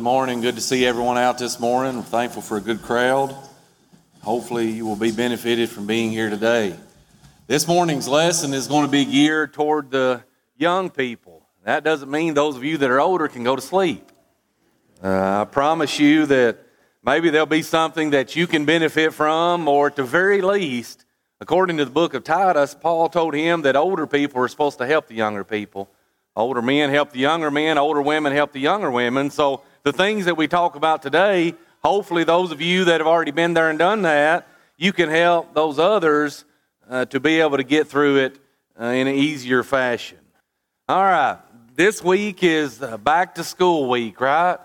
Good morning. Good to see everyone out this morning. I'm thankful for a good crowd. Hopefully, you will be benefited from being here today. This morning's lesson is going to be geared toward the young people. That doesn't mean those of you that are older can go to sleep. Uh, I promise you that maybe there'll be something that you can benefit from, or at the very least, according to the book of Titus, Paul told him that older people are supposed to help the younger people. Older men help the younger men, older women help the younger women. So the things that we talk about today, hopefully, those of you that have already been there and done that, you can help those others uh, to be able to get through it uh, in an easier fashion. All right, this week is back to school week, right?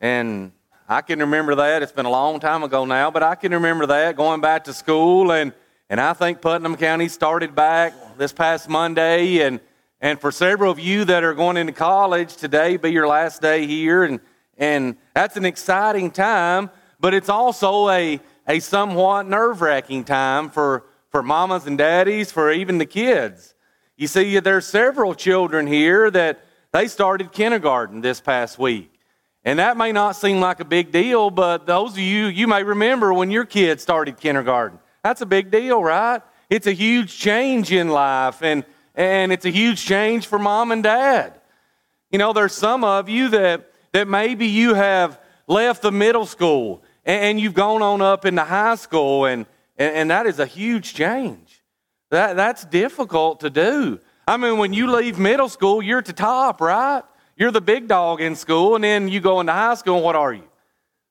And I can remember that. It's been a long time ago now, but I can remember that going back to school. And, and I think Putnam County started back this past Monday. And, and for several of you that are going into college, today be your last day here. And and that's an exciting time, but it's also a, a somewhat nerve wracking time for, for mamas and daddies, for even the kids. You see, there's several children here that they started kindergarten this past week. And that may not seem like a big deal, but those of you, you may remember when your kids started kindergarten. That's a big deal, right? It's a huge change in life, and, and it's a huge change for mom and dad. You know, there's some of you that that maybe you have left the middle school and, you've gone on up into high school, and, and, and that is a huge change. That, that's difficult to do. I mean, when you leave middle school, you're at the top, right? You're the big dog in school, and then you go into high school, and what are you?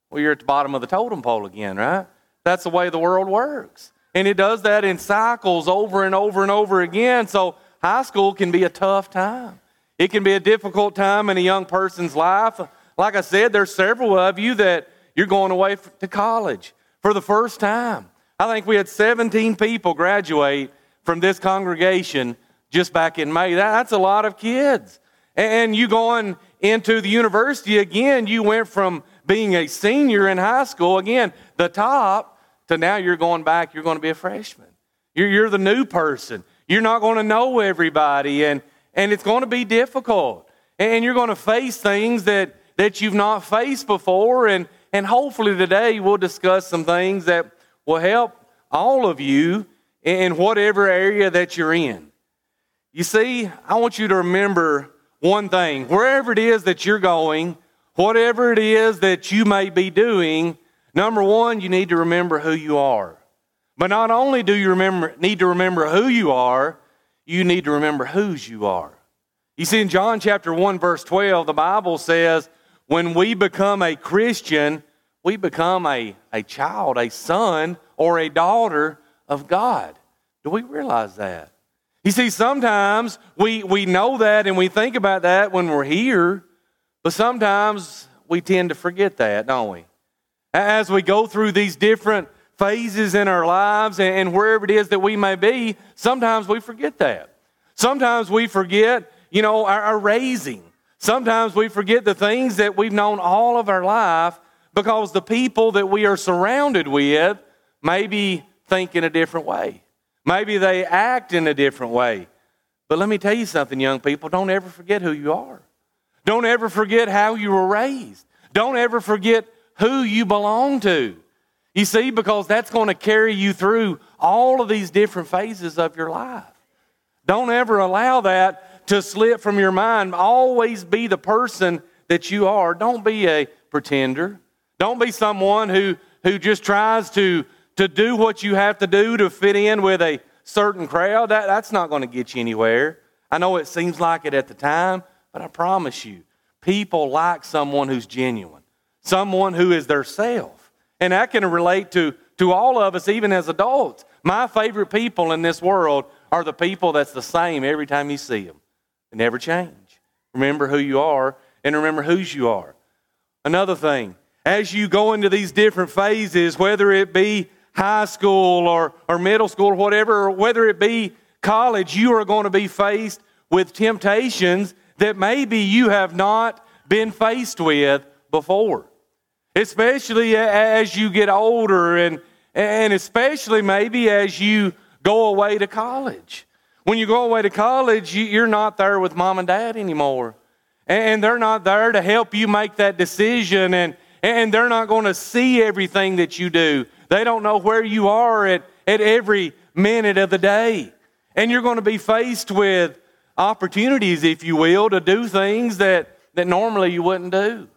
Well, you're at the bottom of the totem pole again, right? That's the way the world works. And it does that in cycles over and over and over again. So high school can be a tough time. It can be a difficult time in a young person's life. Like I said, there's several of you that you're going away to college for the first time. I think we had 17 people graduate from this congregation just back in May. That's a lot of kids. And you going into the university again, you went from being a senior in high school, again, the top, to now you're going back, you're going to be a freshman. You're, you're the new person. You're not going to know everybody, and, and it's going to be difficult. And you're going to face things that that you've not faced before. And, and hopefully today we'll discuss some things that will help all of you in whatever area that you're in. You see, I want you to remember one thing wherever it is that you're going, whatever it is that you may be doing, number one, you need to remember who you are. But not only do you remember, need to remember who you are, you need to remember whose you are. You see, in John chapter 1, verse 12, the Bible says, when we become a Christian, we become a, a child, a son, or a daughter of God. Do we realize that? You see, sometimes we, we know that and we think about that when we're here, but sometimes we tend to forget that, don't we? As we go through these different phases in our lives and wherever it is that we may be, sometimes we forget that. Sometimes we forget, you know, our, our raising. Sometimes we forget the things that we've known all of our life because the people that we are surrounded with maybe think in a different way. Maybe they act in a different way. But let me tell you something, young people don't ever forget who you are. Don't ever forget how you were raised. Don't ever forget who you belong to. You see, because that's going to carry you through all of these different phases of your life. Don't ever allow that to slip from your mind. Always be the person that you are. Don't be a pretender. Don't be someone who, who just tries to, to do what you have to do to fit in with a certain crowd. That, that's not going to get you anywhere. I know it seems like it at the time, but I promise you, people like someone who's genuine, someone who is their self. And that can relate to, to all of us, even as adults. My favorite people in this world are the people that's the same every time you see them They never change. Remember who you are and remember whose you are. Another thing, as you go into these different phases, whether it be high school or, or middle school or whatever, or whether it be college, you are going to be faced with temptations that maybe you have not been faced with before. Especially as you get older and, and especially maybe as you go away to college. When you go away to college, you're not there with mom and dad anymore. and they're not there to help you make that decision, and, and they're not going to see everything that you do. They don't know where you are at, at every minute of the day. And you're going to be faced with opportunities, if you will, to do things that, that normally you wouldn't do.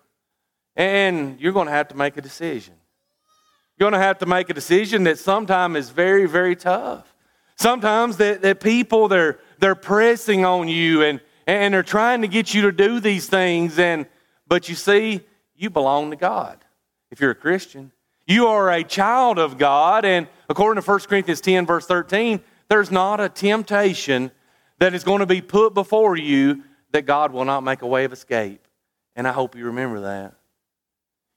And you're going to have to make a decision. You're going to have to make a decision that sometimes is very, very tough. Sometimes that, that people, they're, they're pressing on you and, and they're trying to get you to do these things. And, but you see, you belong to God if you're a Christian. You are a child of God. And according to 1 Corinthians 10, verse 13, there's not a temptation that is going to be put before you that God will not make a way of escape. And I hope you remember that.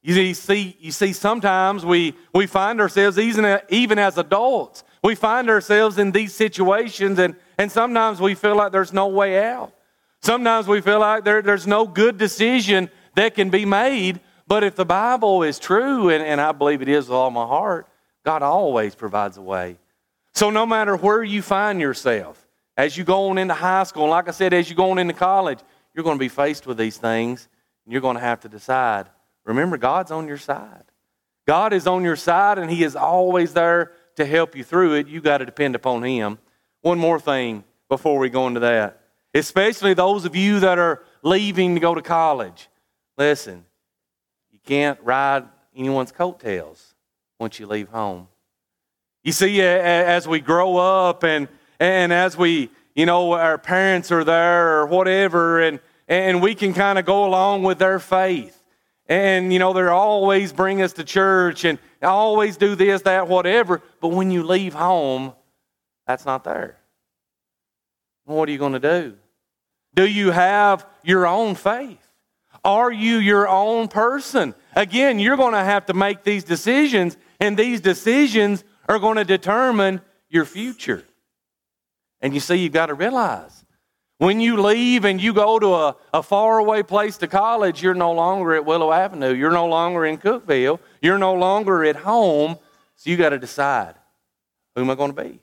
You see, you see sometimes we, we find ourselves, even, even as adults, we find ourselves in these situations, and, and sometimes we feel like there's no way out. Sometimes we feel like there, there's no good decision that can be made. But if the Bible is true, and, and I believe it is with all my heart, God always provides a way. So no matter where you find yourself, as you go on into high school, and like I said, as you go on into college, you're going to be faced with these things, and you're going to have to decide. Remember, God's on your side. God is on your side, and He is always there to help you through it. You got to depend upon Him. One more thing before we go into that, especially those of you that are leaving to go to college. Listen, you can't ride anyone's coattails once you leave home. You see, as we grow up and, and as we, you know, our parents are there or whatever, and, and we can kind of go along with their faith. And, you know, they're always bring us to church and always do this, that, whatever. But when you leave home, that's not there. What are you going to do? Do you have your own faith? Are you your own person? Again, you're going to have to make these decisions, and these decisions are going to determine your future. And you see, you've got to realize when you leave and you go to a, a faraway place to college, you're no longer at Willow Avenue. You're no longer in Cookeville. You're no longer at home. So you got to decide who am I going to be?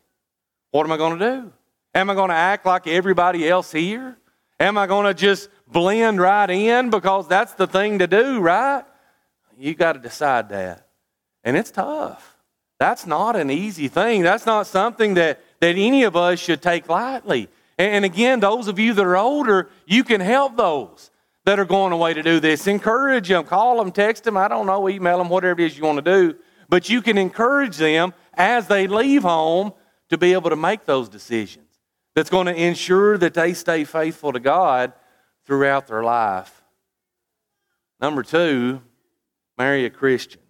What am I going to do? Am I going to act like everybody else here? Am I going to just blend right in because that's the thing to do, right? You got to decide that. And it's tough. That's not an easy thing. That's not something that, that any of us should take lightly. And, again, those of you that are older, you can help those that are going away to do this. Encourage them, call them, text them, I don't know, email them, whatever it is you want to do. But you can encourage them as they leave home to be able to make those decisions. That's going to ensure that they stay faithful to God throughout their life. Number two, marry a Christian.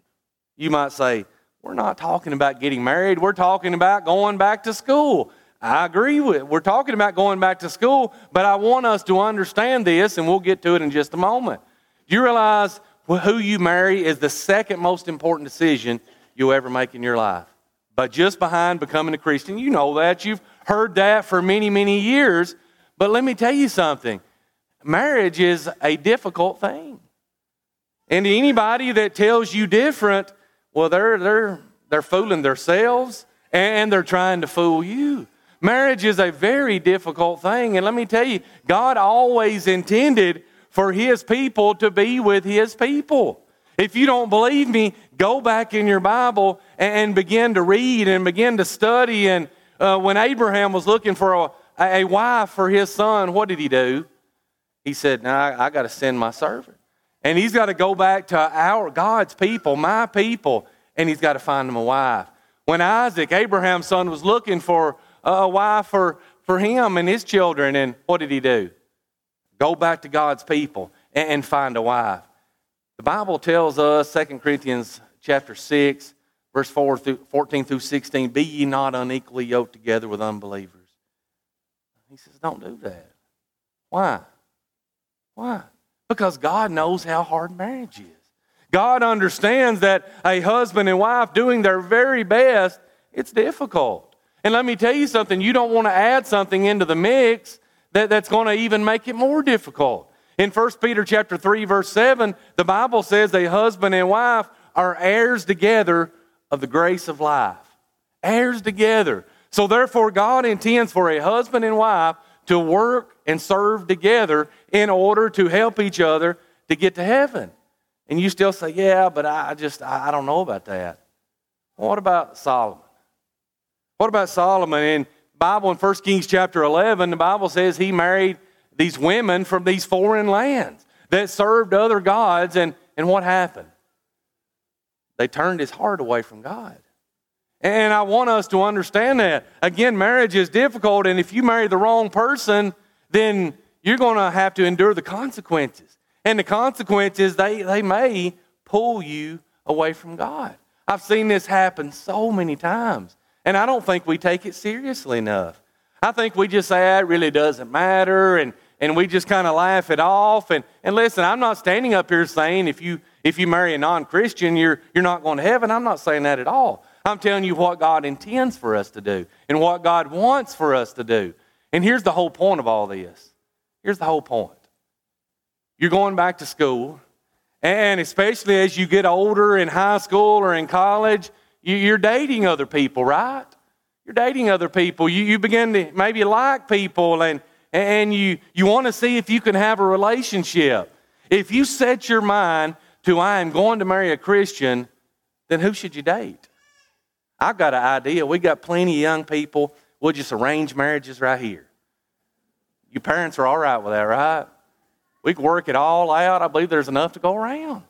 You might say, we're not talking about getting married. We're talking about going back to school. I agree with. We're talking about going back to school, but I want us to understand this, and we'll get to it in just a moment. Do you realize who you marry is the second most important decision you'll ever make in your life? But just behind becoming a Christian, you know that. You've heard that for many, many years. But let me tell you something marriage is a difficult thing. And anybody that tells you different, well, they're, they're, they're fooling themselves and they're trying to fool you. Marriage is a very difficult thing. And let me tell you, God always intended for His people to be with His people. If you don't believe me, go back in your Bible and begin to read and begin to study. And uh, when Abraham was looking for a, a wife for his son, what did he do? He said, Now I, I got to send my servant. And he's got to go back to our God's people, my people, and he's got to find him a wife. When Isaac, Abraham's son, was looking for a wife for, for him and his children, and what did he do? Go back to God's people and, and find a wife. The Bible tells us, 2 Corinthians chapter 6, verse 4 through, 14 through 16, be ye not unequally yoked together with unbelievers. He says, don't do that. Why? Why? Because God knows how hard marriage is. God understands that a husband and wife doing their very best, it's difficult. And let me tell you something, you don't want to add something into the mix that, that's going to even make it more difficult. In 1 Peter chapter 3, verse 7, the Bible says a husband and wife are heirs together of the grace of life. Heirs together. So therefore, God intends for a husband and wife to work and serve together in order to help each other to get to heaven. And you still say, yeah, but I just, I don't know about that. What about Solomon? What about Solomon? In Bible in 1 Kings chapter 11, the Bible says he married these women from these foreign lands that served other gods. And, and what happened? They turned his heart away from God. And I want us to understand that. Again, marriage is difficult, and if you marry the wrong person, then you're going to have to endure the consequences. And the consequences, they, they may pull you away from God. I've seen this happen so many times, and I don't think we take it seriously enough. I think we just say, ah, it really doesn't matter, and, and we just kind of laugh it off. And, and listen, I'm not standing up here saying if you, if you marry a non Christian, you're, you're not going to heaven. I'm not saying that at all. I'm telling you what God intends for us to do and what God wants for us to do. And here's the whole point of all this. Here's the whole point. You're going back to school, and especially as you get older in high school or in college, you're dating other people, right? You're dating other people. You, you begin to maybe like people, and, and you, you want to see if you can have a relationship. If you set your mind to, I am going to marry a Christian, then who should you date? I've got an idea. We got plenty of young people. We'll just arrange marriages right here. Your parents are all right with that, right? We can work it all out. I believe there's enough to go around.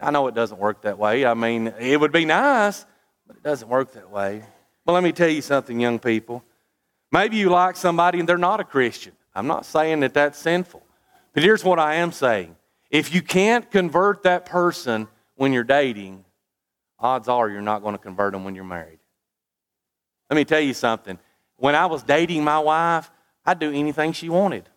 I know it doesn't work that way. I mean, it would be nice, but it doesn't work that way. Well, let me tell you something, young people. Maybe you like somebody and they're not a Christian. I'm not saying that that's sinful. But here's what I am saying if you can't convert that person when you're dating, odds are you're not going to convert them when you're married. Let me tell you something. When I was dating my wife, I'd do anything she wanted.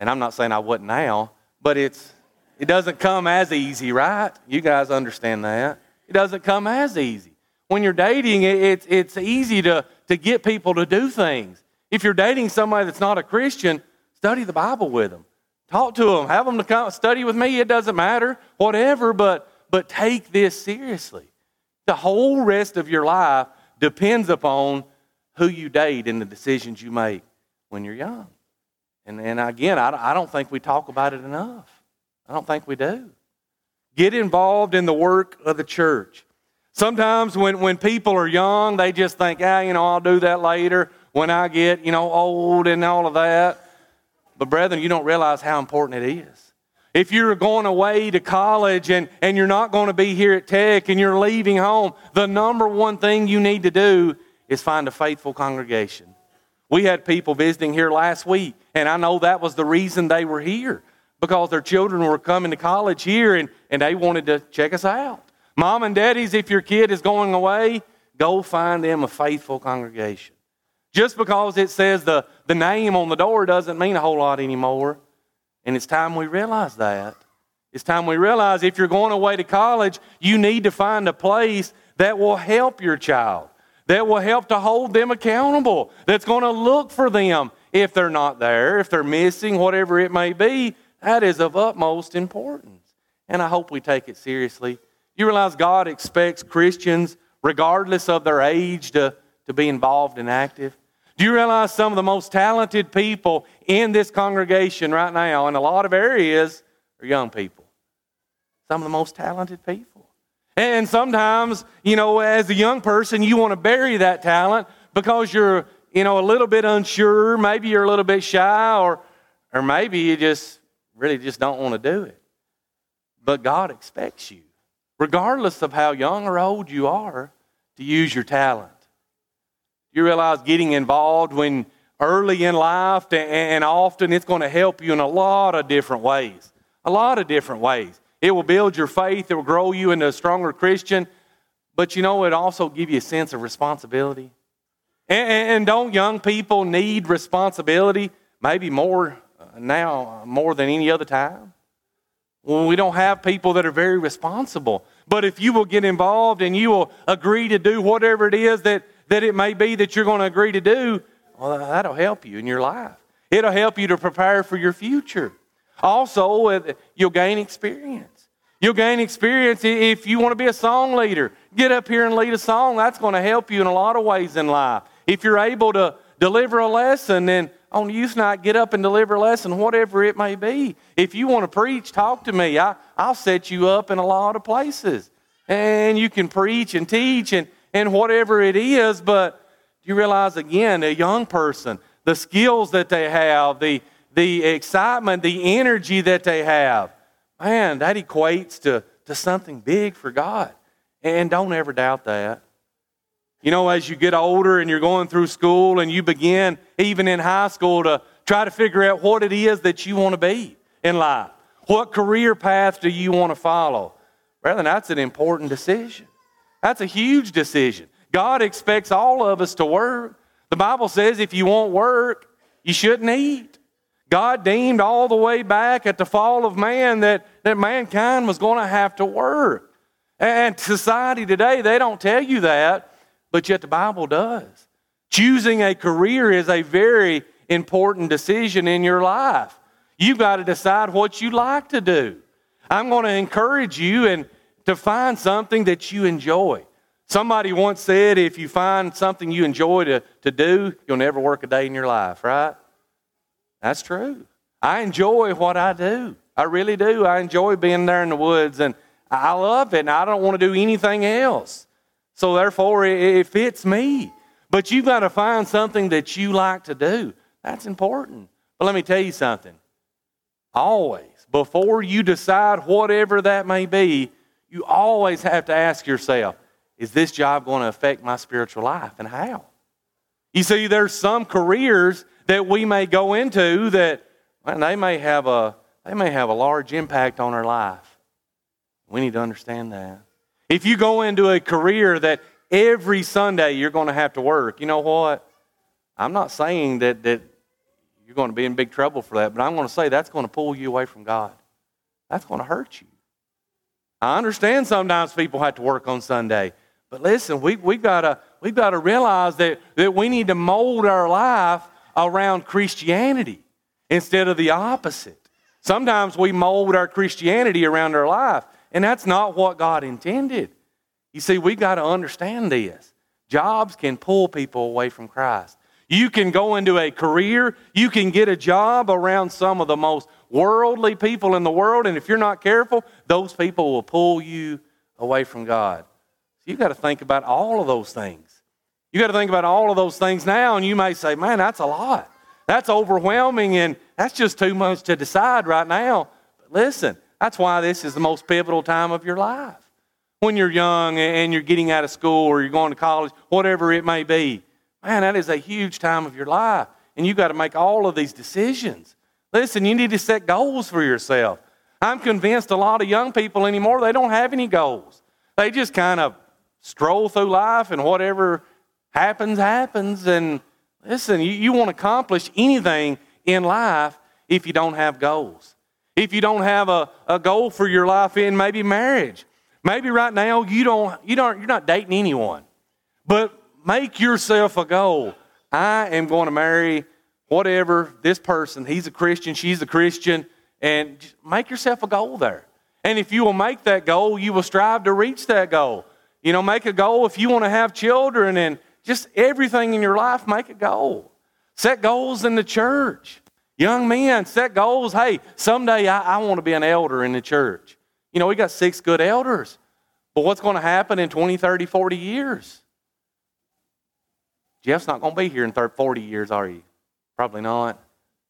And I'm not saying I wouldn't now, but it's it doesn't come as easy, right? You guys understand that. It doesn't come as easy. When you're dating, it's, it's easy to, to get people to do things. If you're dating somebody that's not a Christian, study the Bible with them. Talk to them. Have them to come study with me. It doesn't matter, whatever, but but take this seriously. The whole rest of your life depends upon who you date and the decisions you make when you're young. And, and again, I, I don't think we talk about it enough. I don't think we do. Get involved in the work of the church. Sometimes when, when people are young, they just think, ah, you know, I'll do that later when I get, you know, old and all of that. But, brethren, you don't realize how important it is. If you're going away to college and, and you're not going to be here at Tech and you're leaving home, the number one thing you need to do is find a faithful congregation. We had people visiting here last week, and I know that was the reason they were here because their children were coming to college here and, and they wanted to check us out. Mom and daddies, if your kid is going away, go find them a faithful congregation. Just because it says the, the name on the door doesn't mean a whole lot anymore. And it's time we realize that. It's time we realize if you're going away to college, you need to find a place that will help your child, that will help to hold them accountable, that's going to look for them if they're not there, if they're missing, whatever it may be. That is of utmost importance. And I hope we take it seriously. You realize God expects Christians, regardless of their age, to, to be involved and active? Do you realize some of the most talented people in this congregation right now, in a lot of areas, are young people? Some of the most talented people. And sometimes, you know, as a young person, you want to bury that talent because you're, you know, a little bit unsure. Maybe you're a little bit shy, or, or maybe you just really just don't want to do it. But God expects you, regardless of how young or old you are, to use your talent. You realize getting involved when early in life, and often it's going to help you in a lot of different ways. A lot of different ways. It will build your faith, it will grow you into a stronger Christian, but you know, it also give you a sense of responsibility. And, and don't young people need responsibility? Maybe more now, more than any other time. We don't have people that are very responsible. But if you will get involved and you will agree to do whatever it is that that it may be that you're going to agree to do, well, that'll help you in your life. It'll help you to prepare for your future. Also, you'll gain experience. You'll gain experience if you want to be a song leader. Get up here and lead a song. That's going to help you in a lot of ways in life. If you're able to deliver a lesson, then on youth night, get up and deliver a lesson, whatever it may be. If you want to preach, talk to me. I, I'll set you up in a lot of places. And you can preach and teach and, and whatever it is, but do you realize again, a young person, the skills that they have, the, the excitement, the energy that they have, man, that equates to, to something big for God. And don't ever doubt that. You know, as you get older and you're going through school and you begin, even in high school, to try to figure out what it is that you want to be in life. What career path do you want to follow? Rather, that's an important decision. That's a huge decision. God expects all of us to work. The Bible says if you won't work, you shouldn't eat. God deemed all the way back at the fall of man that, that mankind was going to have to work. And society today, they don't tell you that but yet the Bible does. Choosing a career is a very important decision in your life. You've got to decide what you like to do. I'm going to encourage you and to find something that you enjoy. Somebody once said if you find something you enjoy to, to do, you'll never work a day in your life, right? That's true. I enjoy what I do. I really do. I enjoy being there in the woods and I love it and I don't want to do anything else. So therefore, it, fits me. But you've got to find something that you like to do. That's important. But let me tell you something. Always, before you decide whatever that may be, you always have to ask yourself, is this job going to affect my spiritual life and how? You see, there's some careers that we may go into that man, they may have a they may have a large impact on our life. We need to understand that. If you go into a career that every Sunday you're going to have to work, you know what? I'm not saying that, that you're going to be in big trouble for that, but I'm going to say that's going to pull you away from God. That's going to hurt you. I understand sometimes people have to work on Sunday, but listen, we, we've got to we've got to realize that, that we need to mold our life around Christianity instead of the opposite. Sometimes we mold our Christianity around our life. And that's not what God intended. You see, we've got to understand this. Jobs can pull people away from Christ. You can go into a career, you can get a job around some of the most worldly people in the world, and if you're not careful, those people will pull you away from God. So you've got to think about all of those things. You've got to think about all of those things now, and you may say, man, that's a lot. That's overwhelming, and that's just too much to decide right now. But listen, that's why this is the most pivotal time of your life. When you're young and you're getting out of school or you're going to college, whatever it may be, man, that is a huge time of your life. And you've got to make all of these decisions. Listen, you need to set goals for yourself. I'm convinced a lot of young people anymore, they don't have any goals. They just kind of stroll through life and whatever happens, happens. And listen, you, you won't accomplish anything in life if you don't have goals. If you don't have a, a goal for your life in maybe marriage, maybe right now you don't, you don't, you're not dating anyone, but make yourself a goal. I am going to marry whatever this person. He's a Christian, she's a Christian, and make yourself a goal there. And if you will make that goal, you will strive to reach that goal. You know, make a goal if you want to have children and just everything in your life, make a goal. Set goals in the church. Young men, set goals. Hey, someday I, I want to be an elder in the church. You know, we got six good elders. But what's going to happen in 20, 30, 40 years? Jeff's not going to be here in 30, 40 years, are you? Probably not.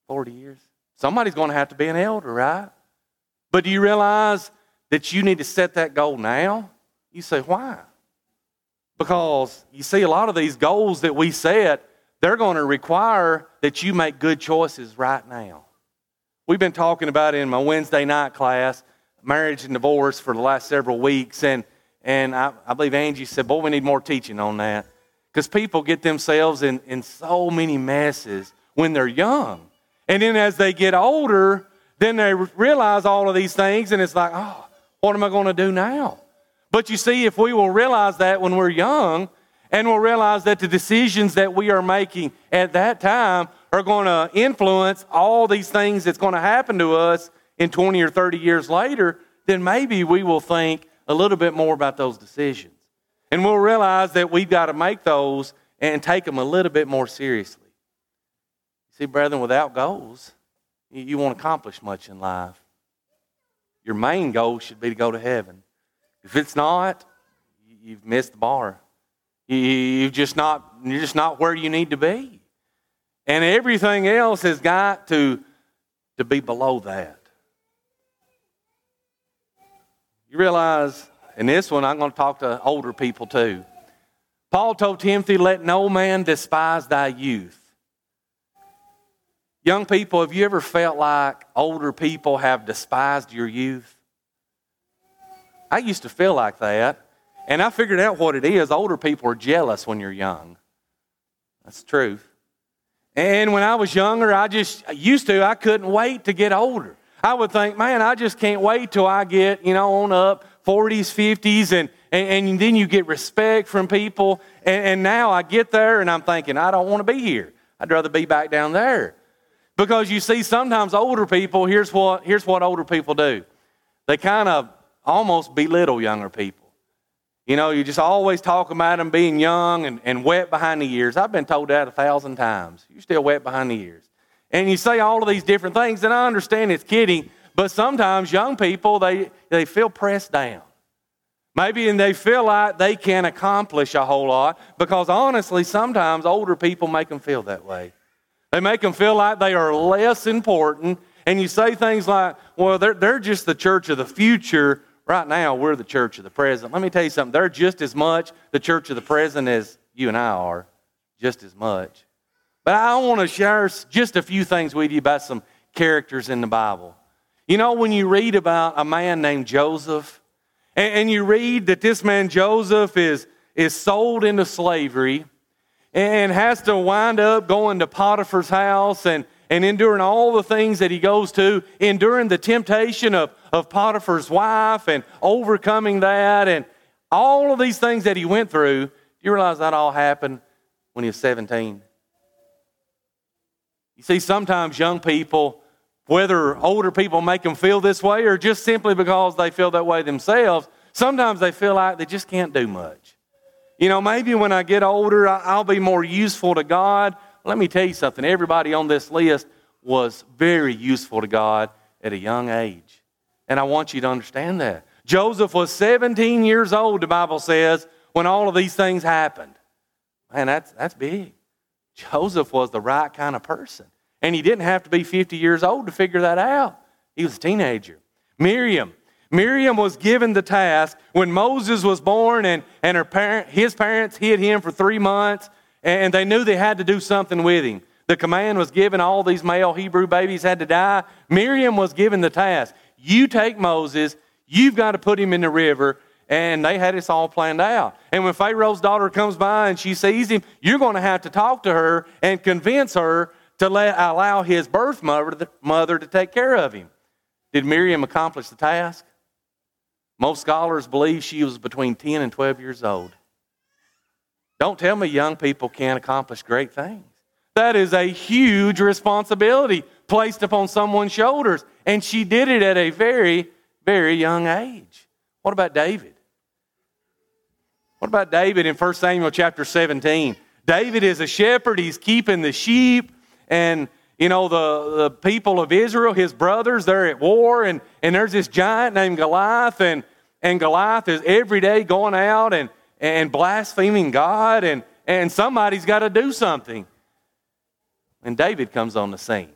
40 years. Somebody's going to have to be an elder, right? But do you realize that you need to set that goal now? You say, why? Because you see, a lot of these goals that we set, they're going to require that you make good choices right now. We've been talking about in my Wednesday night class, marriage and divorce for the last several weeks, and, and I, I believe Angie said, Boy, we need more teaching on that. Because people get themselves in, in so many messes when they're young. And then as they get older, then they realize all of these things, and it's like, oh, what am I going to do now? But you see, if we will realize that when we're young, and we'll realize that the decisions that we are making at that time are going to influence all these things that's going to happen to us in 20 or 30 years later, then maybe we will think a little bit more about those decisions. And we'll realize that we've got to make those and take them a little bit more seriously. See, brethren, without goals, you, won't accomplish much in life. Your main goal should be to go to heaven. If it's not, you've missed the bar. You, just not, you're just not where you need to be. And everything else has got to, to be below that. You realize, in this one, I'm going to talk to older people too. Paul told Timothy, Let no man despise thy youth. Young people, have you ever felt like older people have despised your youth? I used to feel like that. And I figured out what it is. Older people are jealous when you're young. That's the truth. And when I was younger, I just used to, I couldn't wait to get older. I would think, man, I just can't wait till I get, you know, on up 40s, 50s, and, and, and then you get respect from people. And, and now I get there and I'm thinking, I don't want to be here. I'd rather be back down there. Because you see, sometimes older people, here's what, here's what older people do they kind of almost belittle younger people. You know, you just always talk about them being young and, and wet behind the ears. I've been told that a thousand times. You're still wet behind the ears. And you say all of these different things, and I understand it's kidding, but sometimes young people, they, they feel pressed down. Maybe and they feel like they can't accomplish a whole lot because honestly, sometimes older people make them feel that way. They make them feel like they are less important. And you say things like, well, they're, they're just the church of the future Right now, we're the church of the present. Let me tell you something. They're just as much the church of the present as you and I are, just as much. But I want to share just a few things with you about some characters in the Bible. You know, when you read about a man named Joseph, and, and you read that this man Joseph is, is sold into slavery and has to wind up going to Potiphar's house and, and enduring all the things that he goes to, enduring the temptation of, of Potiphar's wife and overcoming that and all of these things that he went through, do you realize that all happened when he was 17? You see, sometimes young people, whether older people make them feel this way or just simply because they feel that way themselves, sometimes they feel like they just can't do much. You know, maybe when I get older, I'll be more useful to God. Let me tell you something. Everybody on this list was very useful to God at a young age. And I want you to understand that. Joseph was 17 years old, the Bible says, when all of these things happened. Man, that's, that's big. Joseph was the right kind of person. And he didn't have to be 50 years old to figure that out. He was a teenager. Miriam. Miriam was given the task when Moses was born and, and her parent, his parents hid him for three months and they knew they had to do something with him. The command was given, all these male Hebrew babies had to die. Miriam was given the task. You take Moses, you've got to put him in the river. And they had this all planned out. And when Pharaoh's daughter comes by and she sees him, you're going to have to talk to her and convince her to let, allow his birth mother, mother to take care of him. Did Miriam accomplish the task? Most scholars believe she was between 10 and 12 years old. Don't tell me young people can't accomplish great things. That is a huge responsibility placed upon someone's shoulders. And she did it at a very, very young age. What about David? What about David in 1 Samuel chapter 17? David is a shepherd, he's keeping the sheep, and you know, the, the people of Israel, his brothers, they're at war, and, and there's this giant named Goliath, and, and Goliath is every day going out and, and blaspheming God, and, and somebody's got to do something. And David comes on the scene.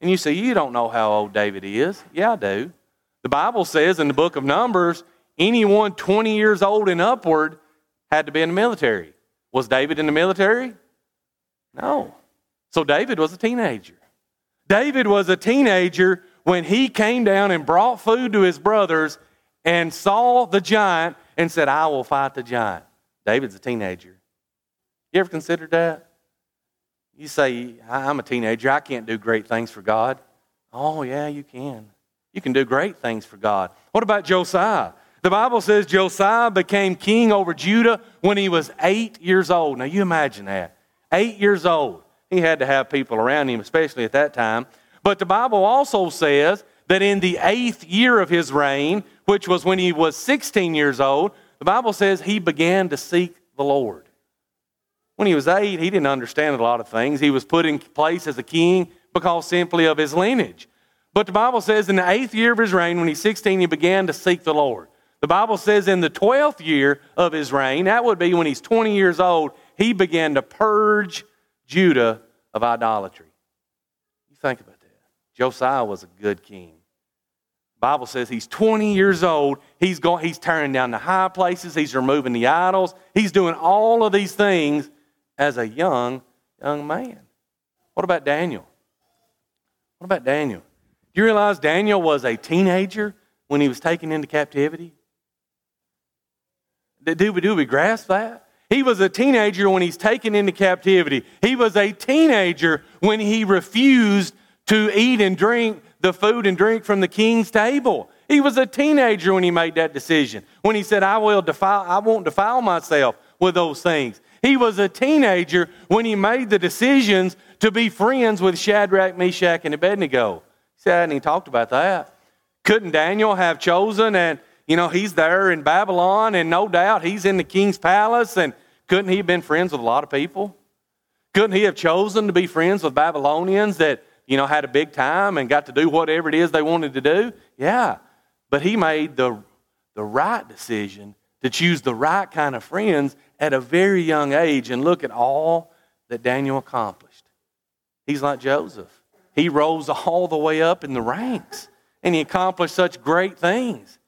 And you say, You don't know how old David is. Yeah, I do. The Bible says in the book of Numbers, anyone 20 years old and upward had to be in the military. Was David in the military? No. So David was a teenager. David was a teenager when he came down and brought food to his brothers and saw the giant and said, I will fight the giant. David's a teenager. You ever considered that? You say, I'm a teenager, I can't do great things for God. Oh, yeah, you can. You can do great things for God. What about Josiah? The Bible says Josiah became king over Judah when he was eight years old. Now, you imagine that. Eight years old. He had to have people around him, especially at that time. But the Bible also says that in the eighth year of his reign, which was when he was 16 years old, the Bible says he began to seek the Lord. When he was eight, he didn't understand a lot of things. He was put in place as a king because simply of his lineage. But the Bible says in the eighth year of his reign, when he's 16, he began to seek the Lord. The Bible says in the 12th year of his reign, that would be when he's 20 years old, he began to purge Judah of idolatry. You think about that. Josiah was a good king. Bible says he's 20 years old. He's going, he's tearing down the high places. He's removing the idols. He's doing all of these things as a young, young man. What about Daniel? What about Daniel? Do you realize Daniel was a teenager when he was taken into captivity? Do we, do we grasp that? He was a teenager when he's taken into captivity. He was a teenager when he refused to eat and drink the food and drink from the king's table. He was a teenager when he made that decision. When he said, I will defile, I won't defile myself with those things. He was a teenager when he made the decisions to be friends with Shadrach, Meshach, and Abednego. He and he talked about that. Couldn't Daniel have chosen and you know, he's there in Babylon, and no doubt he's in the king's palace. And couldn't he have been friends with a lot of people? Couldn't he have chosen to be friends with Babylonians that, you know, had a big time and got to do whatever it is they wanted to do? Yeah. But he made the, the right decision to choose the right kind of friends at a very young age. And look at all that Daniel accomplished. He's like Joseph. He rose all the way up in the ranks, and he accomplished such great things.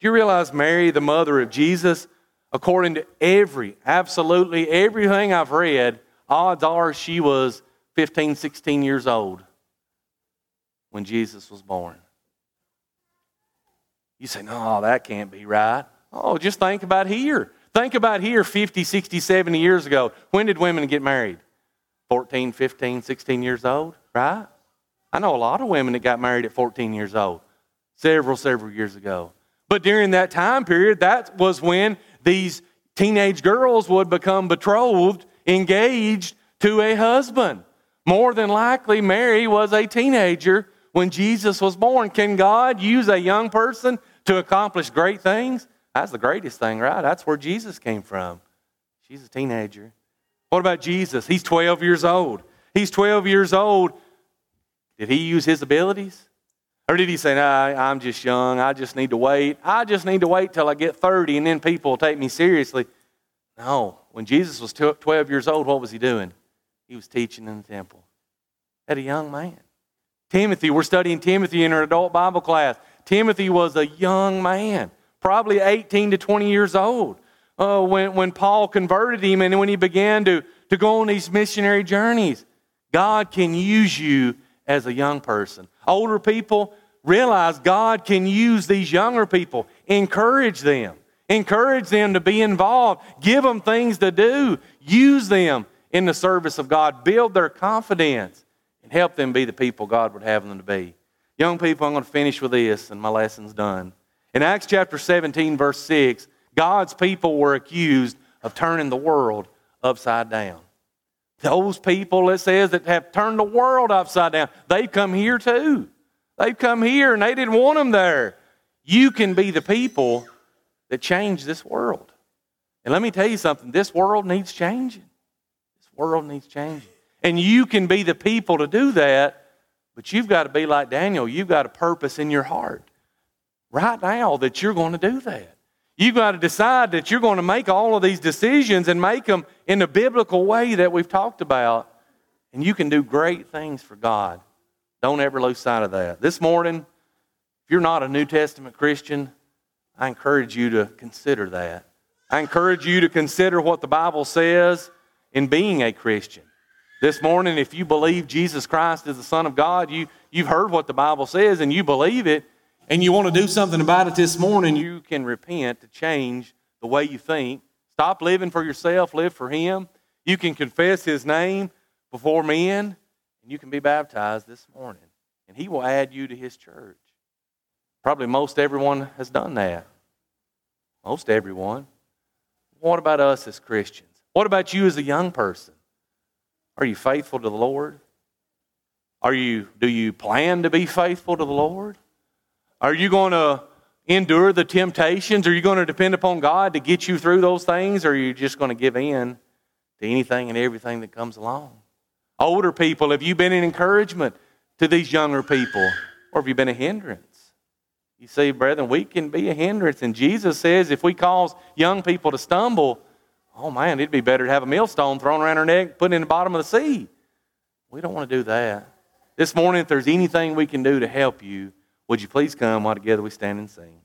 Do you realize Mary, the mother of Jesus, according to every, absolutely everything I've read, odds are she was 15, 16 years old when Jesus was born. You say, no, that can't be right. Oh, just think about here. Think about here 50, 60, 70 years ago. When did women get married? 14, 15, 16 years old, right? I know a lot of women that got married at 14 years old, several, several years ago. But during that time period, that was when these teenage girls would become betrothed, engaged to a husband. More than likely, Mary was a teenager when Jesus was born. Can God use a young person to accomplish great things? That's the greatest thing, right? That's where Jesus came from. She's a teenager. What about Jesus? He's 12 years old. He's 12 years old. Did he use his abilities? Or did he say, no, I'm just young. I just need to wait. I just need to wait till I get 30 and then people will take me seriously. No. When Jesus was 12 years old, what was he doing? He was teaching in the temple at a young man. Timothy, we're studying Timothy in our adult Bible class. Timothy was a young man, probably 18 to 20 years old, uh, when, when Paul converted him and when he began to, to go on these missionary journeys. God can use you as a young person. Older people realize God can use these younger people, encourage them, encourage them to be involved, give them things to do, use them in the service of God, build their confidence, and help them be the people God would have them to be. Young people, I'm going to finish with this, and my lesson's done. In Acts chapter 17, verse 6, God's people were accused of turning the world upside down. Those people, it says, that have turned the world upside down, they've come here too. They've come here and they didn't want them there. You can be the people that change this world. And let me tell you something this world needs changing. This world needs changing. And you can be the people to do that, but you've got to be like Daniel. You've got a purpose in your heart right now that you're going to do that. You've got to decide that you're going to make all of these decisions and make them in the biblical way that we've talked about. And you can do great things for God. Don't ever lose sight of that. This morning, if you're not a New Testament Christian, I encourage you to consider that. I encourage you to consider what the Bible says in being a Christian. This morning, if you believe Jesus Christ is the Son of God, you, you've heard what the Bible says and you believe it, and you want to do something about it this morning, you can repent to change the way you think. Stop living for yourself, live for Him. You can confess His name before men, and you can be baptized this morning. And He will add you to His church. Probably most everyone has done that. Most everyone. What about us as Christians? What about you as a young person? Are you faithful to the Lord? Are you, do you plan to be faithful to the Lord? Are you going to endure the temptations? Are you going to depend upon God to get you through those things? Or are you just going to give in to anything and everything that comes along. Older people, have you been an encouragement to these younger people? Or have you been a hindrance? You see, brethren, we can be a hindrance. And Jesus says if we cause young people to stumble, oh man, it'd be better to have a millstone thrown around our neck, put in the bottom of the sea. We don't want to do that. This morning, if there's anything we can do to help you, would you please come while together we stand and sing?